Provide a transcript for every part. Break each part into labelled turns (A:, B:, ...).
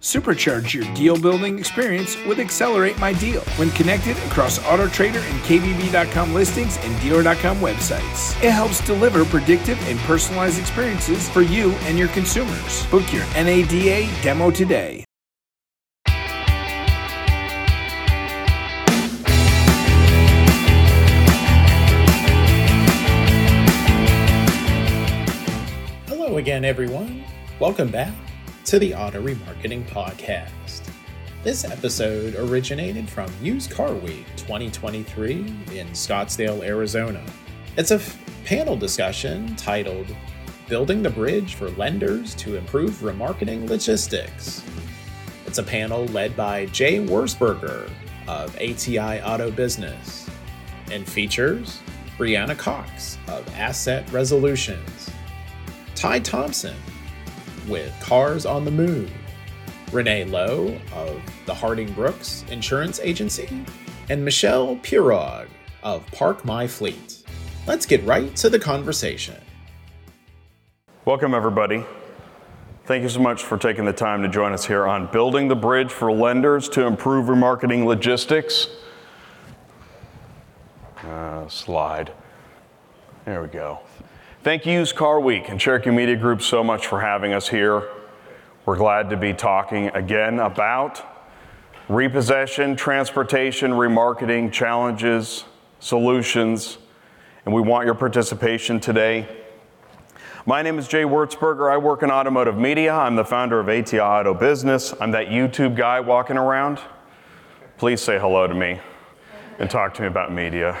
A: Supercharge your deal building experience with Accelerate My Deal when connected across AutoTrader and KBB.com listings and Dealer.com websites. It helps deliver predictive and personalized experiences for you and your consumers. Book your NADA demo today.
B: Hello again, everyone. Welcome back to the Auto Remarketing Podcast. This episode originated from Used Car Week 2023 in Scottsdale, Arizona. It's a f- panel discussion titled Building the Bridge for Lenders to Improve Remarketing Logistics. It's a panel led by Jay Wertzberger of ATI Auto Business and features Bryanna Cox of Asset Resolutions, Ty Thompson with Cars on the Move, Renee Low of the Harding Brooks Insurance Agency, and Michele Pierog of ParkMyFleet. Let's get right to the conversation.
C: Welcome, everybody. Thank you so much for taking the time to join us here on Building the Bridge for Lenders to Improve Remarketing Logistics. Uh, slide. There we go. Thank you, Used Car Week and Cherokee Media Group, so much for having us here. We're glad to be talking again about repossession, transportation, remarketing challenges, solutions, and we want your participation today. My name is Jay Wertzberger. I work in automotive media. I'm the founder of ATI Auto Business. I'm that YouTube guy walking around. Please say hello to me and talk to me about media.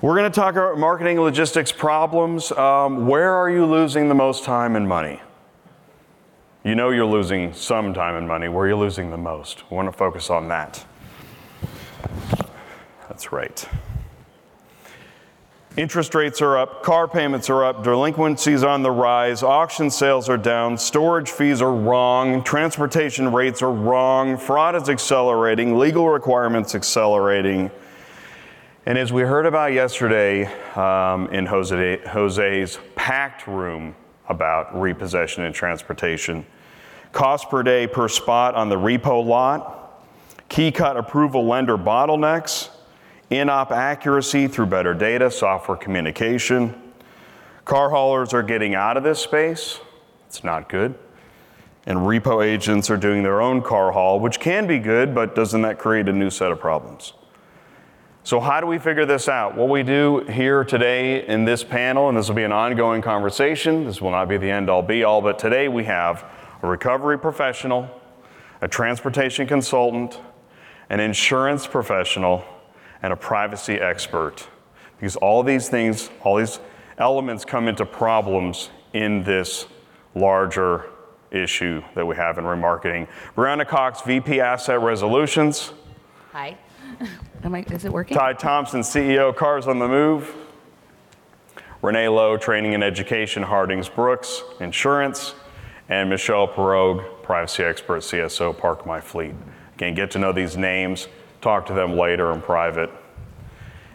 C: We're going to talk about marketing logistics problems. Um, where are you losing the most time and money? You know you're losing some time and money. Where are you losing the most? We want to focus on that. That's right. Interest rates are up, car payments are up, delinquencies on the rise, auction sales are down, storage fees are wrong, transportation rates are wrong, fraud is accelerating, legal requirements accelerating. And as we heard about yesterday um, in Jose, Jose's packed room about repossession and transportation, cost per day per spot on the repo lot, key cut approval lender bottlenecks, in-op accuracy through better data, software communication. Car haulers are getting out of this space. It's not good. And repo agents are doing their own car haul, which can be good, but doesn't that create a new set of problems? So, how do we figure this out? What we do here today in this panel, and this will be an ongoing conversation, this will not be the end all be all, but today we have a recovery professional, a transportation consultant, an insurance professional, and a privacy expert. Because all these things, all these elements come into problems in this larger issue that we have in remarketing. Bryanna Cox, VP Asset Resolutions.
D: Hi. Am I, is it working?
C: Ty Thompson, CEO, Cars on the Move. Renee Low, Training and Education, Hardings Brooks, Insurance. And Michele Pierog, Privacy Expert, CSO, ParkMyFleet. Again, get to know these names, talk to them later in private.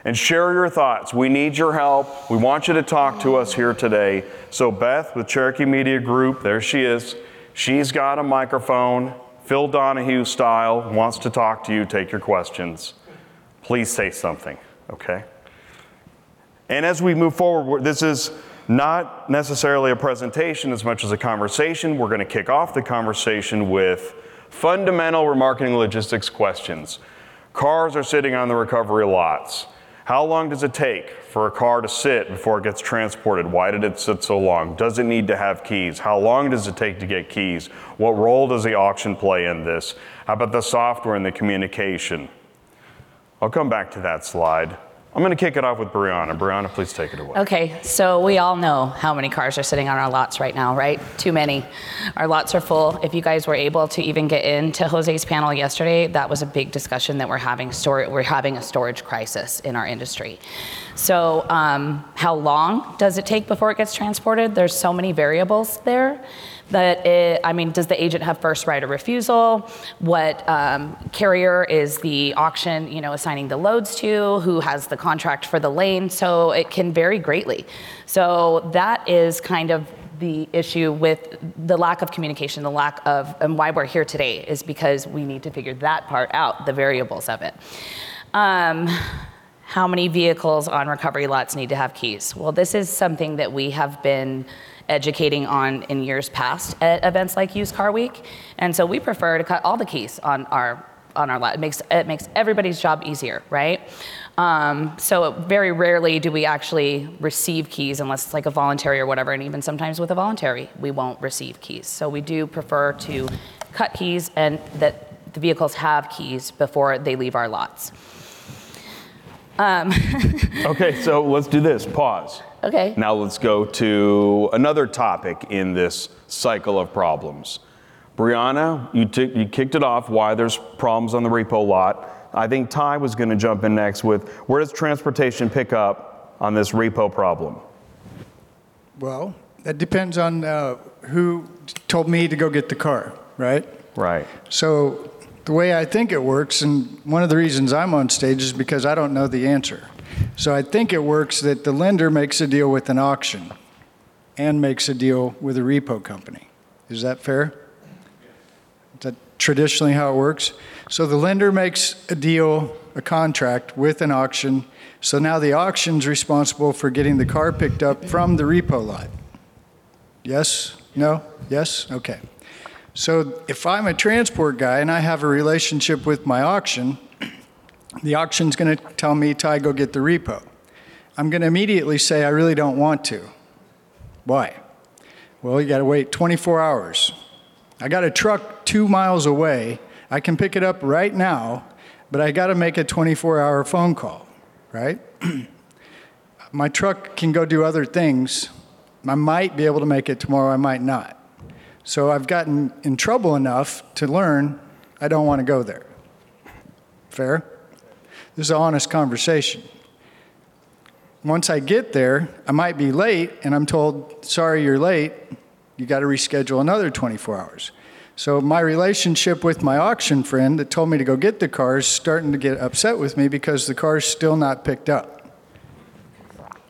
C: And share your thoughts. We need your help. We want you to talk to us here today. So, Beth with Cherokee Media Group, there she is. She's got a microphone, Phil Donahue style, wants to talk to you, take your questions please say something, okay? And as we move forward, this is not necessarily a presentation as much as a conversation. We're going to kick off the conversation with fundamental remarketing logistics questions. Cars are sitting on the recovery lots. How long does it take for a car to sit before it gets transported? Why did it sit so long? Does it need to have keys? How long does it take to get keys? What role does the auction play in this? How about the software and the communication? I'll come back to that slide. I'm going to kick it off with Bryanna. Bryanna, please take it away.
D: Okay, so we all know how many cars are sitting on our lots right now, right? Too many. Our lots are full. If you guys were able to even get into Jose's panel yesterday, that was a big discussion that we're having we're having a storage crisis in our industry. So, um, how long does it take before it gets transported? There's so many variables there that it, I mean, does the agent have first right of refusal? What um, carrier is the auction, you know, assigning the loads to? Who has the contract for the lane? So it can vary greatly. So that is kind of the issue with the lack of communication, the lack of, and why we're here today is because we need to figure that part out, the variables of it. Um, how many vehicles on recovery lots need to have keys? Well, this is something that we have been educating on in years past at events like Used Car Week, and so we prefer to cut all the keys on our on our lot. It makes it makes everybody's job easier, right? Um, so very rarely do we actually receive keys unless it's like a voluntary or whatever, and even sometimes with a voluntary, we won't receive keys. So we do prefer to cut keys and that the vehicles have keys before they leave our lots. Um,
C: Okay, so let's do this. Pause.
D: okay.
C: Now let's go to another topic in this cycle of problems. Bryanna, you, took you kicked it off why there's problems on the repo lot. I think Ty was going to jump in next with where does transportation pick up on this repo problem?
E: Well, that depends on uh, who told me to go get the car, right?
C: Right.
E: So the way I think it works, and one of the reasons I'm on stage is because I don't know the answer. So I think it works that the lender makes a deal with an auction and makes a deal with a repo company. Is that fair? Is that traditionally how it works? So the lender makes a deal, a contract with an auction. So now the auction's responsible for getting the car picked up from the repo lot. Yes? No? Yes? Okay. So if I'm a transport guy and I have a relationship with my auction, the auction's going to tell me, Ty, go get the repo. I'm going to immediately say, I really don't want to. Why? Well, you got to wait 24 hours. I got a truck two miles away. I can pick it up right now, but I got to make a 24 hour phone call, right? my truck can go do other things. I might be able to make it tomorrow, I might not. So I've gotten in trouble enough to learn I don't want to go there. Fair? This is an honest conversation. Once I get there, I might be late, and I'm told, sorry, you're late. You got to reschedule another 24 hours. So my relationship with my auction friend that told me to go get the car is starting to get upset with me because the car's still not picked up.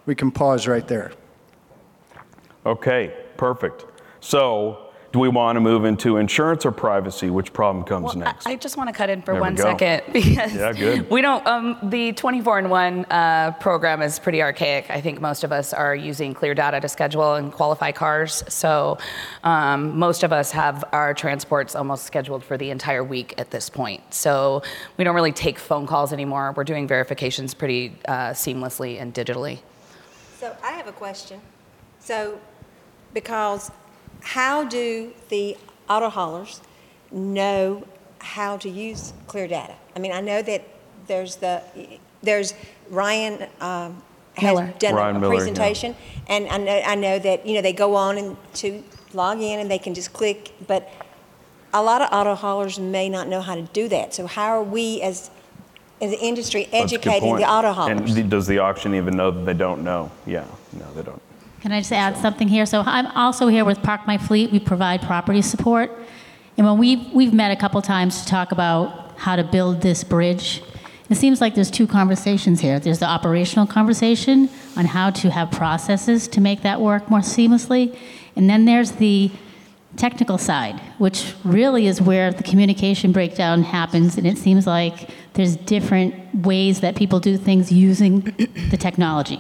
E: We can pause right there.
C: Okay, perfect. So, do we want to move into insurance or privacy? Which problem comes
D: Well,
C: next?
D: I just want to cut in for
C: There we
D: one
C: go.
D: second because
C: Yeah, good.
D: we don't. Um, the 24 in one uh, program is pretty archaic. I think most of us are using clear data to schedule and qualify cars. So um, most of us have our transports almost scheduled for the entire week at this point. So we don't really take phone calls anymore. We're doing verifications pretty uh, seamlessly and digitally.
F: So I have a question. So, because how do the auto haulers know how to use clear data? I mean, I know that there's the, there's Ryan um, has
D: Miller.
F: done
C: Ryan
F: a
C: Miller, yeah.
F: presentation, and I know, I know that, you know, they go on and to log in and they can just click, but a lot of auto haulers may not know how to do that. So how are we as, as an industry
C: That's a good
F: educating the auto haulers?
C: the- does the auction even know that they don't know? Yeah, no, they don't.
G: Can I just add something here? So I'm also here with ParkMyFleet. We provide property support. And when we've, we've met a couple times to talk about how to build this bridge, it seems like there's two conversations here. There's the operational conversation on how to have processes to make that work more seamlessly. And then there's the technical side, which really is where the communication breakdown happens. And it seems like there's different ways that people do things using the technology.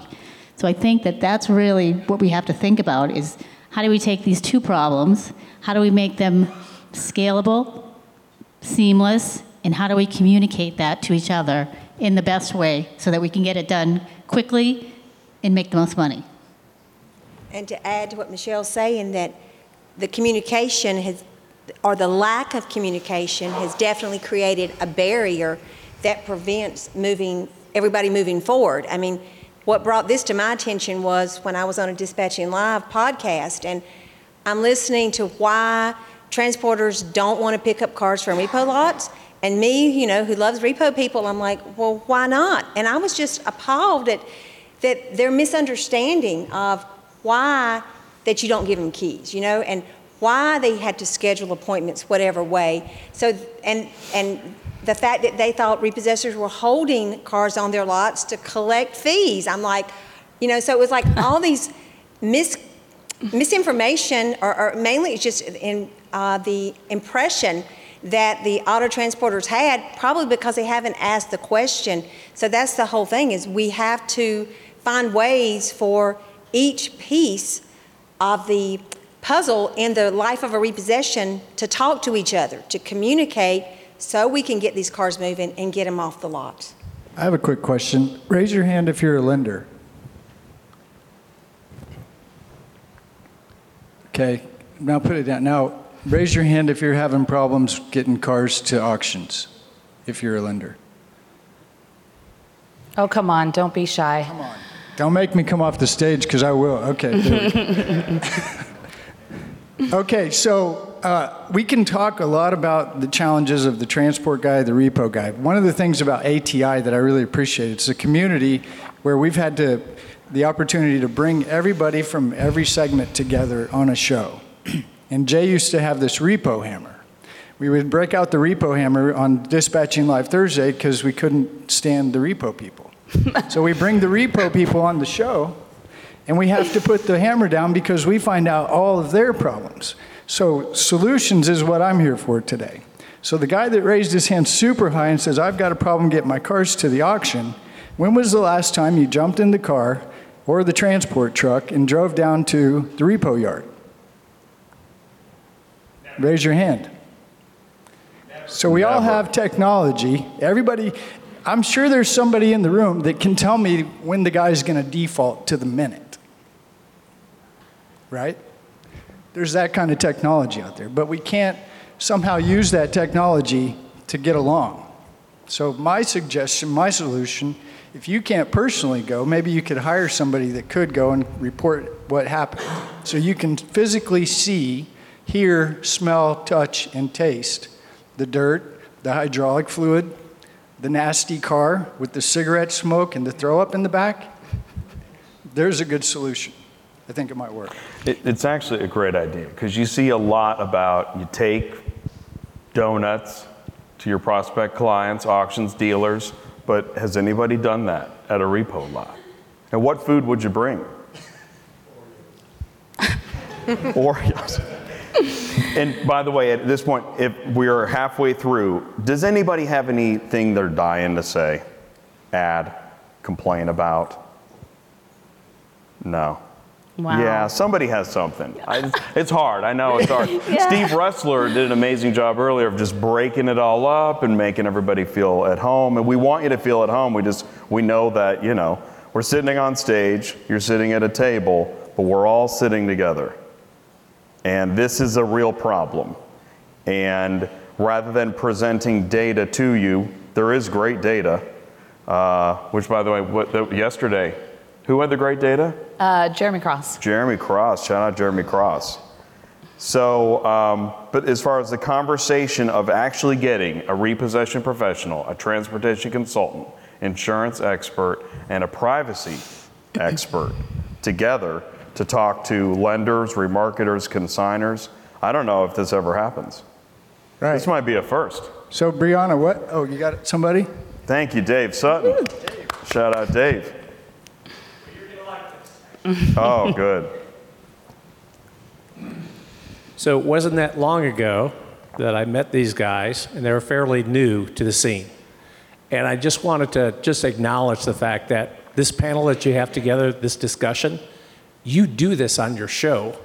G: So I think that that's really what we have to think about is how do we take these two problems, how do we make them scalable, seamless, and how do we communicate that to each other in the best way so that we can get it done quickly and make the most money?
F: And to add to what Michele's saying, that the communication has, or the lack of communication has definitely created a barrier that prevents moving, everybody moving forward. I mean, what brought this to my attention was when I was on a Dispatching Live podcast, and I'm listening to why transporters don't want to pick up cars from repo lots. And me, you know, who loves repo people, I'm like, well, why not? And I was just appalled at that their misunderstanding of why that you don't give them keys, you know, and why they had to schedule appointments whatever way. So and and the fact that they thought repossessors were holding cars on their lots to collect fees. I'm like, you know, so it was like all these mis misinformation, or, or mainly it's just in uh, the impression that the auto transporters had, probably because they haven't asked the question. So that's the whole thing: is we have to find ways for each piece of the puzzle in the life of a repossession to talk to each other, to communicate, so we can get these cars moving and get them off the lot.
E: I have a quick question. Raise your hand if you're a lender. Okay, now put it down. Now, raise your hand if you're having problems getting cars to auctions, if you're a lender.
D: Oh, come on, don't be shy. Come on.
E: Don't make me come off the stage because I will. Okay. there we go. okay, so uh, we can talk a lot about the challenges of the transport guy, the repo guy. One of the things about ATI that I really appreciate, it's a community where we've had to, the opportunity to bring everybody from every segment together on a show. and Jay used to have this repo hammer. We would break out the repo hammer on Dispatching Live Thursday because we couldn't stand the repo people. so we bring the repo people on the show, and we have to put the hammer down because we find out all of their problems. So solutions is what I'm here for today. So the guy that raised his hand super high and says, I've got a problem getting my cars to the auction, when was the last time you jumped in the car or the transport truck and drove down to the repo yard? Raise your hand. So we all have technology. Everybody, I'm sure there's somebody in the room that can tell me when the guy's going to default to the minute. Right? There's that kind of technology out there, but we can't somehow use that technology to get along. So my suggestion, my solution, if you can't personally go, maybe you could hire somebody that could go and report what happened. So you can physically see, hear, smell, touch, and taste the dirt, the hydraulic fluid, the nasty car with the cigarette smoke and the throw up in the back. There's a good solution. I think it might work.
C: It, it's actually a great idea because you see a lot about you take donuts to your prospect clients, auctions, dealers, but has anybody done that at a repo lot? And what food would you bring? Oreos. and by the way, at this point, if we're halfway through, does anybody have anything they're dying to say, add, complain about? No.
D: Wow.
C: Yeah, somebody has something. I, it's hard. I know it's hard. Steve Ressler did an amazing job earlier of just breaking it all up and making everybody feel at home. And we want you to feel at home. We just we know that you know we're sitting on stage. You're sitting at a table, but we're all sitting together. And this is a real problem. And rather than presenting data to you, there is great data. Uh, which, by the way, what, the, yesterday, who had the great data?
D: Uh, Jeremy Cross.
C: Jeremy Cross. Shout out Jeremy Cross. So, um, but as far as the conversation of actually getting a repossession professional, a transportation consultant, insurance expert, and a privacy expert together to talk to lenders, remarketers, consigners, I don't know if this ever happens.
E: Right.
C: This might be a first.
E: So, Bryanna, what? Oh, you got somebody?
C: Thank you, Dave Sutton. Shout out, Dave. Oh, good.
H: So it wasn't that long ago that I met these guys, and they were fairly new to the scene. And I just wanted to just acknowledge the fact that this panel that you have together, this discussion, you do this on your show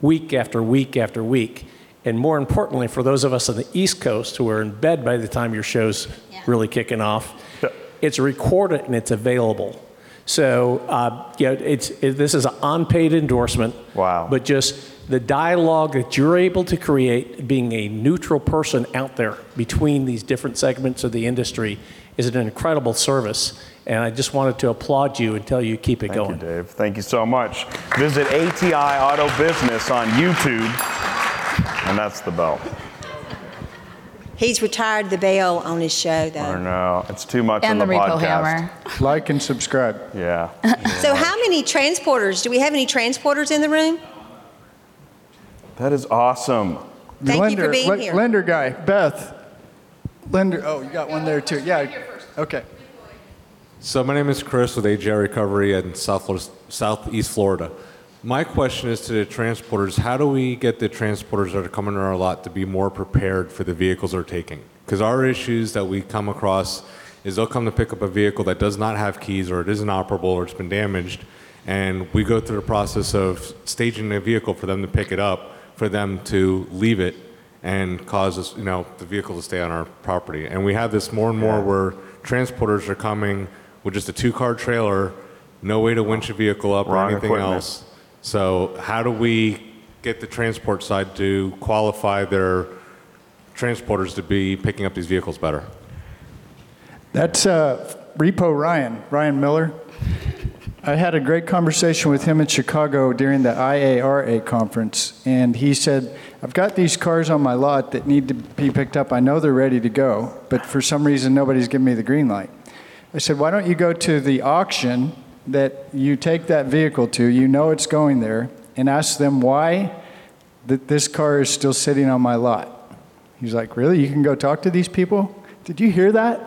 H: week after week after week. And more importantly, for those of us on the East Coast who are in bed by the time your show's really kicking off, it's recorded and it's available. So, uh, yeah, it's, it, this is an unpaid endorsement.
C: Wow.
H: But just the dialogue that you're able to create, being a neutral person out there between these different segments of the industry, is an incredible service. And I just wanted to applaud you and tell you keep it
C: Thank
H: going.
C: you, Dave. Thank you so much. Visit ATI Auto Business on YouTube, and that's the bell.
F: He's retired the bell on his show,
C: I
F: though.
C: don't know. It's too much
D: And
C: on
D: the
C: the,
D: repo
C: podcast.
D: hammer.
E: Like and subscribe.
C: Yeah.
F: So, how many transporters? Do we have any transporters in the room?
C: that is awesome.
E: The
F: Thank you for being
E: le-
F: here.
E: Lender guy, Beth. Lender, oh, you got one there too. Yeah. Okay.
I: So my name is Chris with AGI Recovery in South, Southeast Florida. My question is to the transporters, how do we get the transporters that are coming to our lot to be more prepared for the vehicles they're taking? Because our issues that we come across is they'll come to pick up a vehicle that does not have keys or it isn't operable or it's been damaged, and we go through the process of staging the vehicle for them to pick it up, for them to leave it and cause us, you know, the vehicle to stay on our property. And we have this more and more where transporters are coming with just a two-car trailer, no way to winch a vehicle up or
C: Wrong
I: anything
C: equipment.
I: else. So how do we get the transport side to qualify their transporters to be picking up these vehicles better?
E: That's uh, Repo Ryan, Ryan Miller. I had a great conversation with him in Chicago during the IARA conference, and he said, I've got these cars on my lot that need to be picked up. I know they're ready to go, but for some reason, nobody's giving me the green light. I said, Why don't you go to the auction that you take that vehicle to? You know it's going there, and ask them why that this car is still sitting on my lot. He's like, Really? You can go talk to these people? Did you hear that?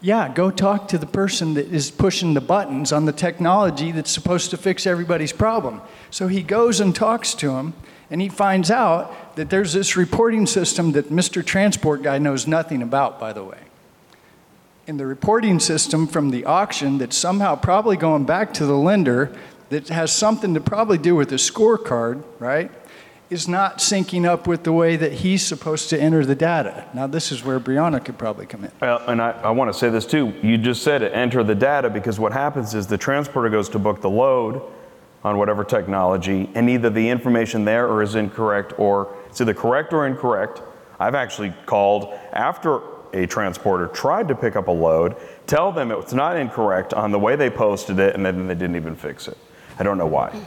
E: Yeah, go talk to the person that is pushing the buttons on the technology that's supposed to fix everybody's problem. So he goes and talks to him, and he finds out that there's this reporting system that Mr. Transport Guy knows nothing about, by the way. In the reporting system from the auction that's somehow probably going back to the lender that has something to probably do with the scorecard, right? Is not syncing up with the way that he's supposed to enter the data. Now, this is where Bryanna could probably come in.
C: Well, and I, I want to say this too. You just said it, enter the data, because what happens is the transporter goes to book the load on whatever technology, and either the information there or is incorrect, or it's either correct or incorrect. I've actually called after a transporter tried to pick up a load, tell them it was not incorrect on the way they posted it, and then they didn't even fix it. I don't know why.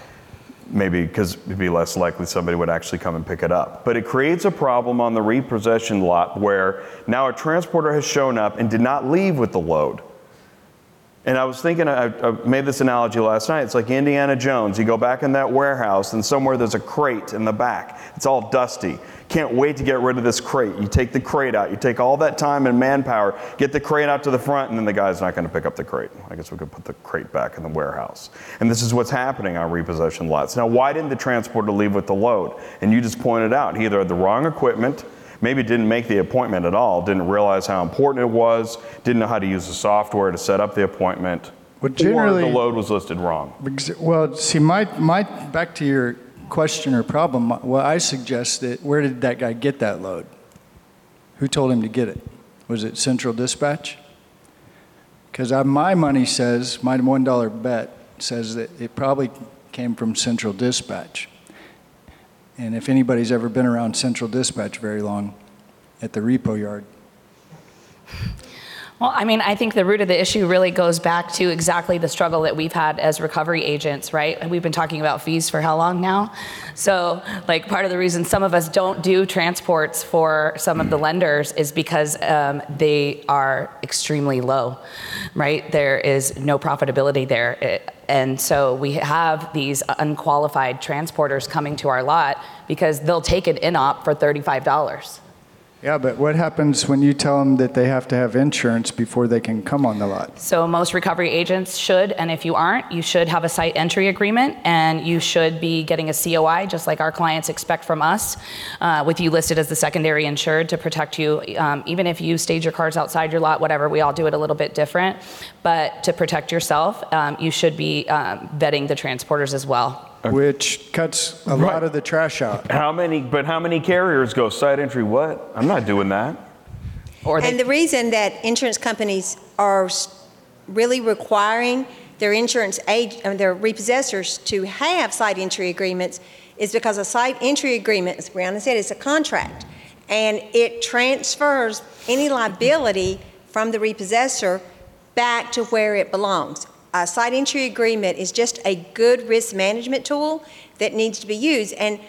C: Maybe because it'd be less likely somebody would actually come and pick it up. But it creates a problem on the repossession lot where now a transporter has shown up and did not leave with the load. And I was thinking, I, I made this analogy last night. It's like Indiana Jones. You go back in that warehouse, and somewhere there's a crate in the back. It's all dusty. Can't wait to get rid of this crate. You take the crate out. You take all that time and manpower, get the crate out to the front, and then the guy's not going to pick up the crate. I guess we could put the crate back in the warehouse. And this is what's happening on repossession lots. Now, why didn't the transporter leave with the load? And you just pointed out he either had the wrong equipment, maybe didn't make the appointment at all, didn't realize how important it was, didn't know how to use the software to set up the appointment,
E: Well,
C: or the load was listed wrong.
E: Well, see, my, my, back to your question or problem, well, I suggest that, where did that guy get that load? Who told him to get it? Was it Central Dispatch? Because my money says, my $1 bet says that it probably came from Central Dispatch. And if anybody's ever been around Central Dispatch very long, at the repo yard,
D: Well, I mean, I think the root of the issue really goes back to exactly the struggle that we've had as recovery agents, right? And We've been talking about fees for how long now? So, like, part of the reason some of us don't do transports for some of the lenders is because um, they are extremely low, right? There is no profitability there. It- and so we have these unqualified transporters coming to our lot because they'll take an in-op for $35.
E: Yeah, but what happens when you tell them that they have to have insurance before they can come on the lot?
D: So most recovery agents should, and if you aren't, you should have a site entry agreement, and you should be getting a COI, just like our clients expect from us, uh, with you listed as the secondary insured to protect you. Um, even if you stage your cars outside your lot, whatever, we all do it a little bit different, but to protect yourself, um, you should be um, vetting the transporters as well.
E: Which cuts a lot of the trash out.
C: How many, but how many carriers go site entry what? I'm not doing that.
D: Or they
F: And the reason that insurance companies are s- really requiring their insurance age, uh, their repossessors to have site entry agreements is because a site entry agreement, as Bryanna said, is a contract. And it transfers any liability from the repossessor back to where it belongs. A site entry agreement is just a good risk management tool that needs to be used. And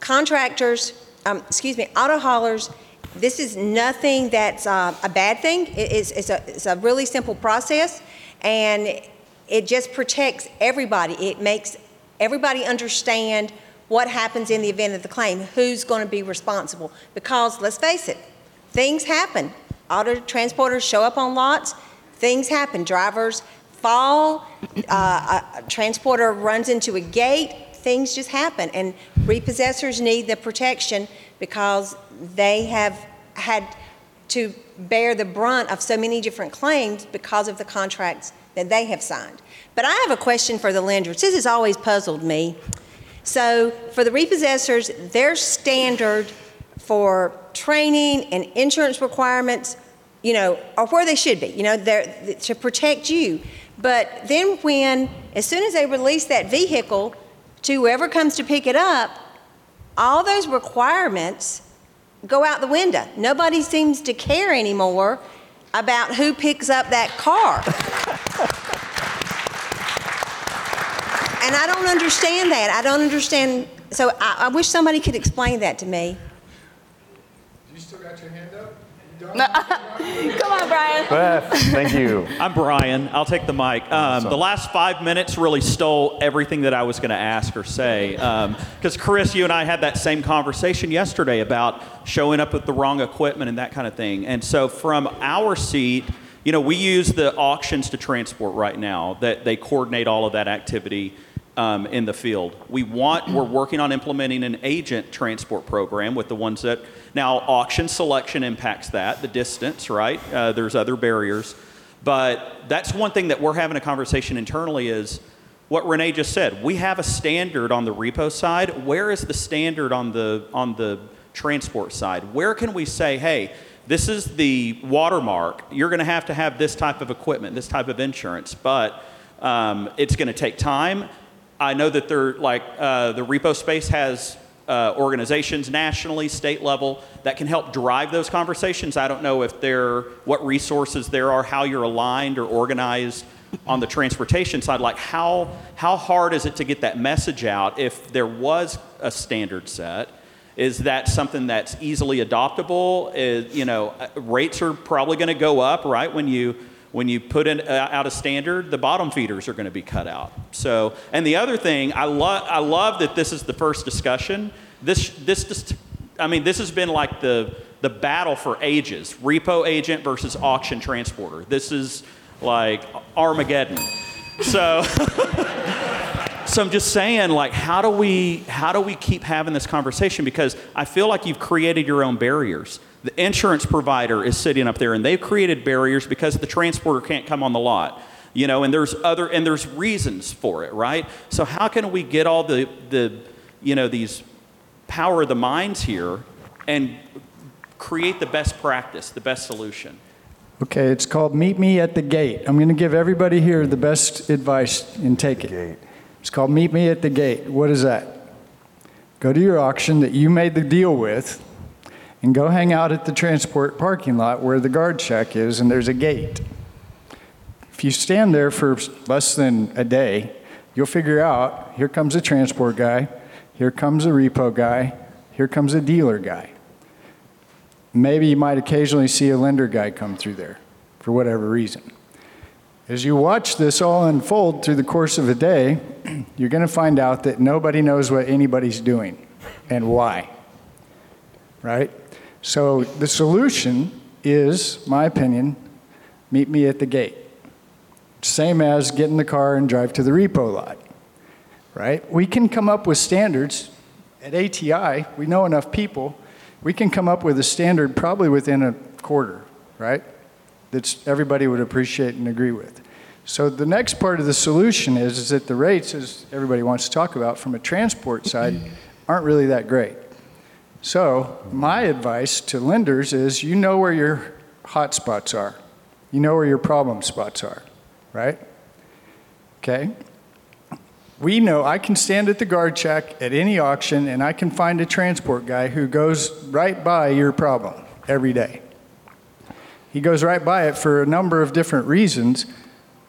F: contractors, um, excuse me, auto haulers, this is nothing that's uh, a bad thing. It- It's, it's, a, it's a really simple process, and it just protects everybody. It makes everybody understand what happens in the event of the claim, who's going to be responsible. Because let's face it, things happen. Auto transporters show up on lots, things happen. Drivers fall, uh, a, transporter runs into a gate, things just happen. And repossessors need the protection because they have had to bear the brunt of so many different claims because of the contracts that they have signed. But I have a question for the lenders. This has always puzzled me. So for the repossessors, their standard for training and insurance requirements, you know, are where they should be, you know, they're to protect you. But then when, as soon as they release that vehicle to whoever comes to pick it up, all those requirements go out the window. Nobody seems to care anymore about who picks up that car. and I don't understand that. I don't understand. So I, I wish somebody could explain that to me.
E: You still got your hand up?
D: Come on, Brian.
J: Beth, thank you.
K: I'm Brian. I'll take the mic. Um,
J: Awesome.
K: The last five minutes really stole everything that I was going to ask or say. Because, Chris, you and I had that same conversation yesterday about showing up with the wrong equipment and that kind of thing. And so, from our seat, you know, we use the auctions to transport right now, that they coordinate all of that activity um, in the field. We want, we're working on implementing an agent transport program with the ones that, now auction selection impacts that, the distance, right? Uh, there's other barriers. But that's one thing that we're having a conversation internally is what Renee just said. We have a standard on the repo side. Where is the standard on the, on the transport side? Where can we say, hey, this is the watermark. You're going to have to have this type of equipment, this type of insurance, but um, it's going to take time. I know that they're like uh, the repo space has uh, organizations nationally, state level that can help drive those conversations. I don't know if there, what resources there are, how you're aligned or organized on the transportation side. Like how how hard is it to get that message out if there was a standard set? Is that something that's easily adoptable? Is, you know, uh, rates are probably going to go up, right? When you when you put in, uh, out a standard, the bottom feeders are going to be cut out. So, and the other thing, I love I love that this is the first discussion. This this just, I mean, this has been like the the battle for ages: repo agent versus auction transporter. This is like Armageddon. So. So I'm just saying, like, how do we how do we keep having this conversation? Because I feel like you've created your own barriers. The insurance provider is sitting up there, and they've created barriers because the transporter can't come on the lot. You know, and there's other and there's reasons for it, right? So how can we get all the the you know these power of the minds here and create the best practice, the best solution?
E: Okay, it's called Meet Me at the Gate. I'm going to give everybody here the best advice and take it. It's called Meet Me at the Gate. What is that? Go to your auction that you made the deal with and go hang out at the transport parking lot where the guard shack is and there's a gate. If you stand there for less than a day, you'll figure out here comes a transport guy, here comes a repo guy, here comes a dealer guy. Maybe you might occasionally see a lender guy come through there for whatever reason. As you watch this all unfold through the course of a day, you're going to find out that nobody knows what anybody's doing and why. Right? So the solution is, my opinion, meet me at the gate. Same as get in the car and drive to the repo lot. Right? We can come up with standards at ATI, we know enough people, we can come up with a standard probably within a quarter, right? That everybody would appreciate and agree with. So the next part of the solution is, is that the rates, as everybody wants to talk about from a transport side, aren't really that great. So my advice to lenders is you know where your hot spots are. You know where your problem spots are, right? Okay? We know I can stand at the guard check at any auction and I can find a transport guy who goes right by your problem every day. He goes right by it for a number of different reasons.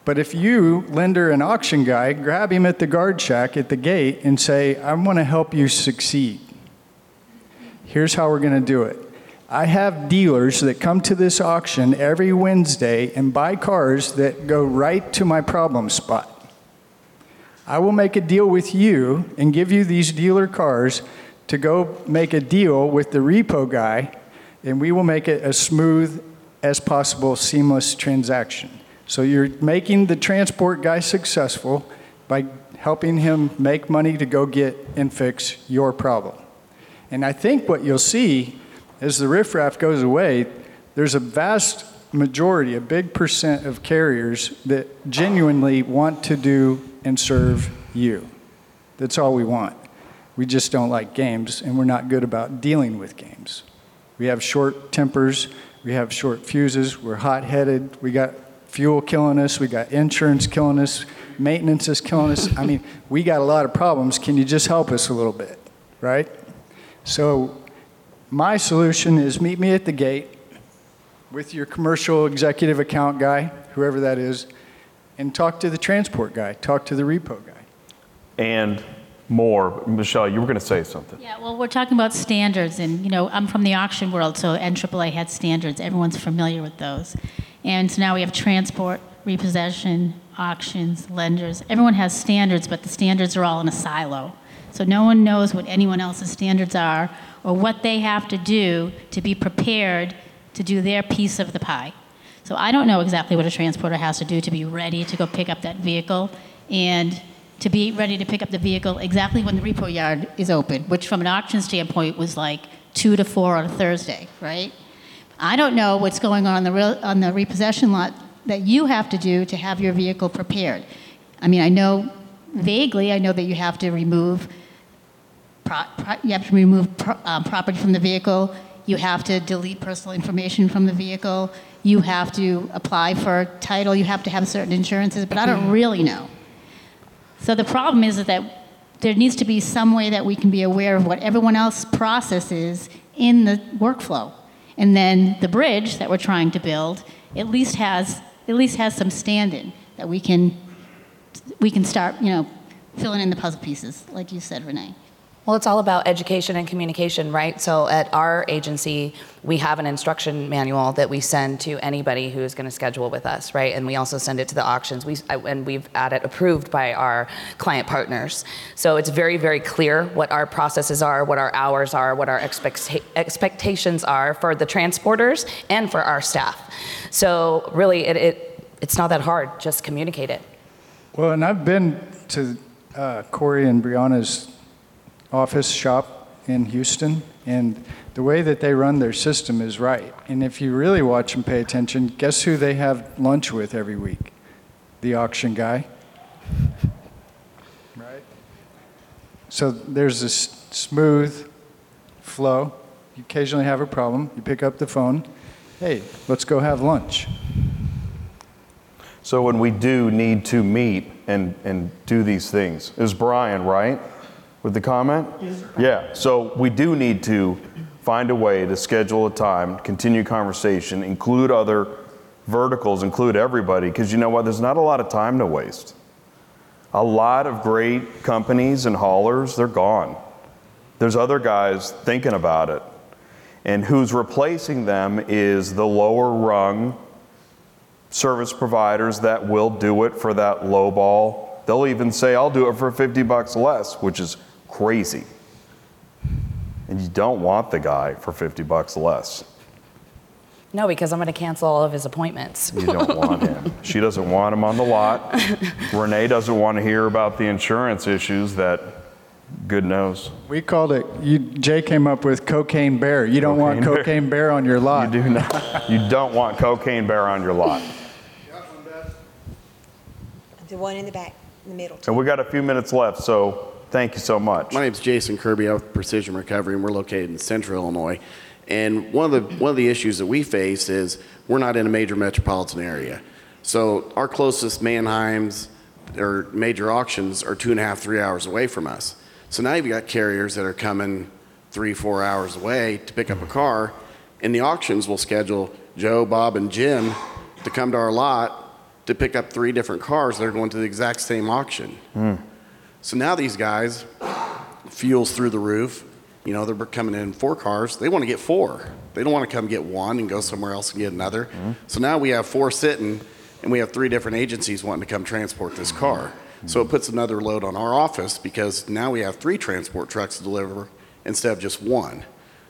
E: But if you, lender and auction guy, grab him at the guard shack at the gate and say, I want to help you succeed. Here's how we're going to do it. I have dealers that come to this auction every Wednesday and buy cars that go right to my problem spot. I will make a deal with you and give you these dealer cars to go make a deal with the repo guy, and we will make it as smooth as possible, seamless transaction. So you're making the transport guy successful by helping him make money to go get and fix your problem. And I think what you'll see as the riffraff goes away, there's a vast majority, a big percent of carriers that genuinely want to do and serve you. That's all we want. We just don't like games, and we're not good about dealing with games. We have short tempers, we have short fuses, we're hot headed, we got fuel killing us, we got insurance killing us, maintenance is killing us. I mean, we got a lot of problems. Can you just help us a little bit, right? So, my solution is meet me at the gate with your commercial executive account guy, whoever that is, and talk to the transport guy, talk to the repo guy.
C: And more. Michele, you were going to say something.
G: Yeah, well, we're talking about standards, and you know, I'm from the auction world, so NAAA had standards. Everyone's familiar with those, and so now we have transport, repossession, auctions, lenders. Everyone has standards, but the standards are all in a silo. So no one knows what anyone else's standards are or what they have to do to be prepared to do their piece of the pie. So I don't know exactly what a transporter has to do to be ready to go pick up that vehicle and to be ready to pick up the vehicle exactly when the repo yard is open, which from an auction standpoint was like two to four on a Thursday, right? I don't know what's going on on the, real, on the repossession lot that you have to do to have your vehicle prepared. I mean, I know vaguely, I know that you have to remove, pro, pro, you have to remove pro, um, property from the vehicle. You have to delete personal information from the vehicle. You have to apply for title. You have to have certain insurances, but I don't really know. So the problem is that there needs to be some way that we can be aware of what everyone else processes in the workflow. And then the bridge that we're trying to build at least has at least has some standing that we can we can start, you know, filling in the puzzle pieces, like you said, Renee.
D: Well, it's all about education and communication, right? So at our agency, we have an instruction manual that we send to anybody who is going to schedule with us, right? And we also send it to the auctions. We and we've had it approved by our client partners. So it's very, very clear what our processes are, what our hours are, what our expect- expectations are for the transporters and for our staff. So really, it, it it's not that hard. Just communicate it.
E: Well, and I've been to uh, Corey and Bryanna's office shop in Houston, and the way that they run their system is right. And if you really watch and pay attention, guess who they have lunch with every week? The auction guy. Right? So there's this smooth flow. You occasionally have a problem, you pick up the phone, hey, let's go have lunch.
C: So when we do need to meet and, and do these things, is Brian right? with the comment? Yeah, so we do need to find a way to schedule a time, continue conversation, include other verticals, include everybody, because you know what? There's not a lot of time to waste. A lot of great companies and haulers, they're gone. There's other guys thinking about it. And who's replacing them is the lower rung service providers that will do it for that low ball. They'll even say, I'll do it for 50 bucks less, which is crazy. And you don't want the guy for 50 bucks less.
D: No, because I'm going to cancel all of his appointments.
C: You don't want him. She doesn't want him on the lot. Renee doesn't want to hear about the insurance issues that good knows.
E: We called it, you, Jay came up with cocaine bear. You don't cocaine want bear. cocaine bear on your lot.
C: You do not. You don't want cocaine bear on your lot.
F: The one in the back, in the middle.
C: And we got a few minutes left, so Thank you so much.
J: My name is Jason Kirby. I'm with Precision Recovery, and we're located in Central Illinois. And one of the one of the issues that we face is we're not in a major metropolitan area. So our closest Manheims or major auctions are two and a half, three hours away from us. So now you've got carriers that are coming three, four hours away to pick up a car, and the auctions will schedule Joe, Bob, and Jim to come to our lot to pick up three different cars that are going to the exact same auction. Mm. So now these guys, fuel's through the roof. You know, they're coming in four cars. They want to get four. They don't want to come get one and go somewhere else and get another. Mm-hmm. So now we have four sitting, and we have three different agencies wanting to come transport this car. Mm-hmm. So it puts another load on our office because now we have three transport trucks to deliver instead of just one.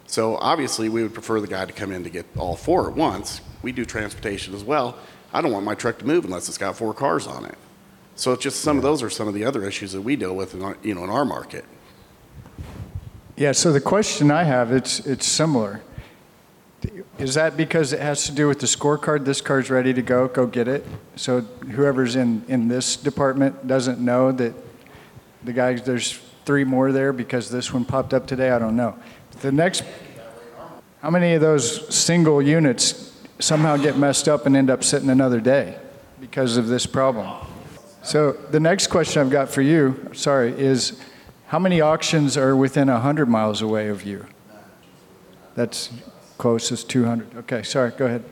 J: So obviously, we would prefer the guy to come in to get all four at once. We do transportation as well, I don't want my truck to move unless it's got four cars on it. So it's just some of those are some of the other issues that we deal with in our, you know, in our market.
E: Yeah, so the question I have, it's, it's similar. Is that because it has to do with the scorecard? This car's ready to go, go get it? So whoever's in, in this department doesn't know that the guys, there's three more there because this one popped up today? I don't know. The next, how many of those single units somehow get messed up and end up sitting another day because of this problem? So the next question I've got for you, sorry, is how many auctions are within 100 miles away of you? That's closest 200. Okay, sorry, go ahead.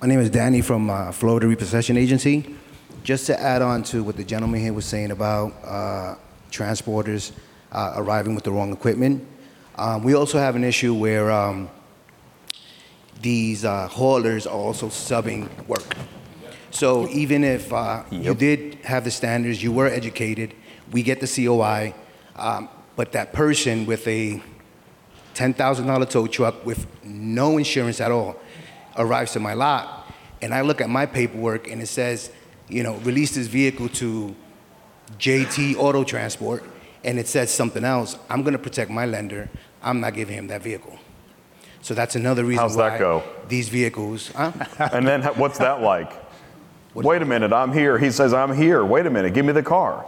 L: My name is Danny from uh, Florida Repossession Agency. Just to add on to what the gentleman here was saying about uh, transporters uh, arriving with the wrong equipment, um, we also have an issue where um, these uh, haulers are also subbing work. So even if uh, you did have the standards, you were educated, we get the COI, um, but that person with a $10,000 tow truck with no insurance at all arrives to my lot, and I look at my paperwork and it says, you know, release this vehicle to JT Auto Transport, and it says something else, I'm gonna protect my lender, I'm not giving him that vehicle. So that's another reason
C: How's
L: why
C: that go?
L: these vehicles, huh?
C: And then ha- what's that like? Wait a minute, I'm here. He says, I'm here. Wait a minute, give me the car.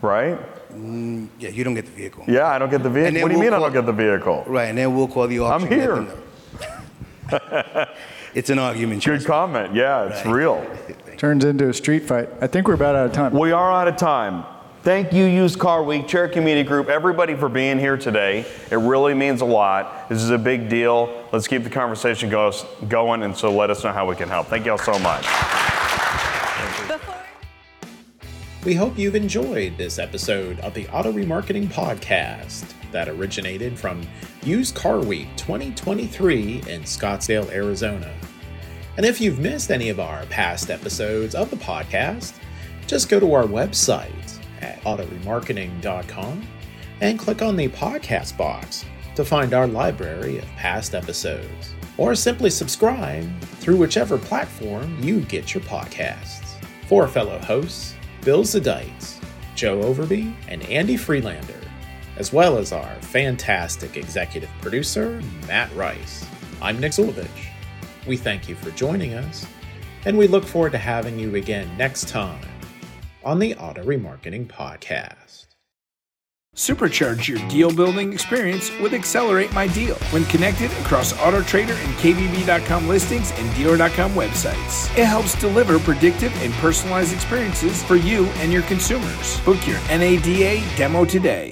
C: Right?
L: Mm, yeah, you don't get the vehicle.
C: Yeah, I don't get the
L: And
C: vehicle.
L: then
C: What do you
L: we'll
C: mean I don't get the vehicle?
L: Right, and then we'll call the auction.
C: I'm
L: and
C: here.
L: them it's an argument.
C: Good comment. Yeah, it's real.
E: Turns into a street fight. I think we're about out of time.
C: We are out of time. Thank you, Used Car Week, Cherokee Media Group, everybody for being here today. It really means a lot. This is a big deal. Let's keep the conversation going, and so let us know how we can help. Thank you all so much.
B: We hope you've enjoyed this episode of the Auto Remarketing Podcast that originated from Used Car Week 2023 in Scottsdale, Arizona. And if you've missed any of our past episodes of the podcast, just go to our website at autoremarketing.com and click on the podcast box to find our library of past episodes. Or simply subscribe through whichever platform you get your podcasts. For fellow hosts, Bill Zadeits, Joe Overby, and Andy Friedlander, as well as our fantastic executive producer, Matt Rice. I'm Nick Zulovich. We thank you for joining us, and we look forward to having you again next time on the Auto Remarketing Podcast.
A: Supercharge your deal building experience with Accelerate My Deal when connected across AutoTrader and KBB.com listings and Dealer.com websites. It helps deliver predictive and personalized experiences for you and your consumers. Book your NADA demo today.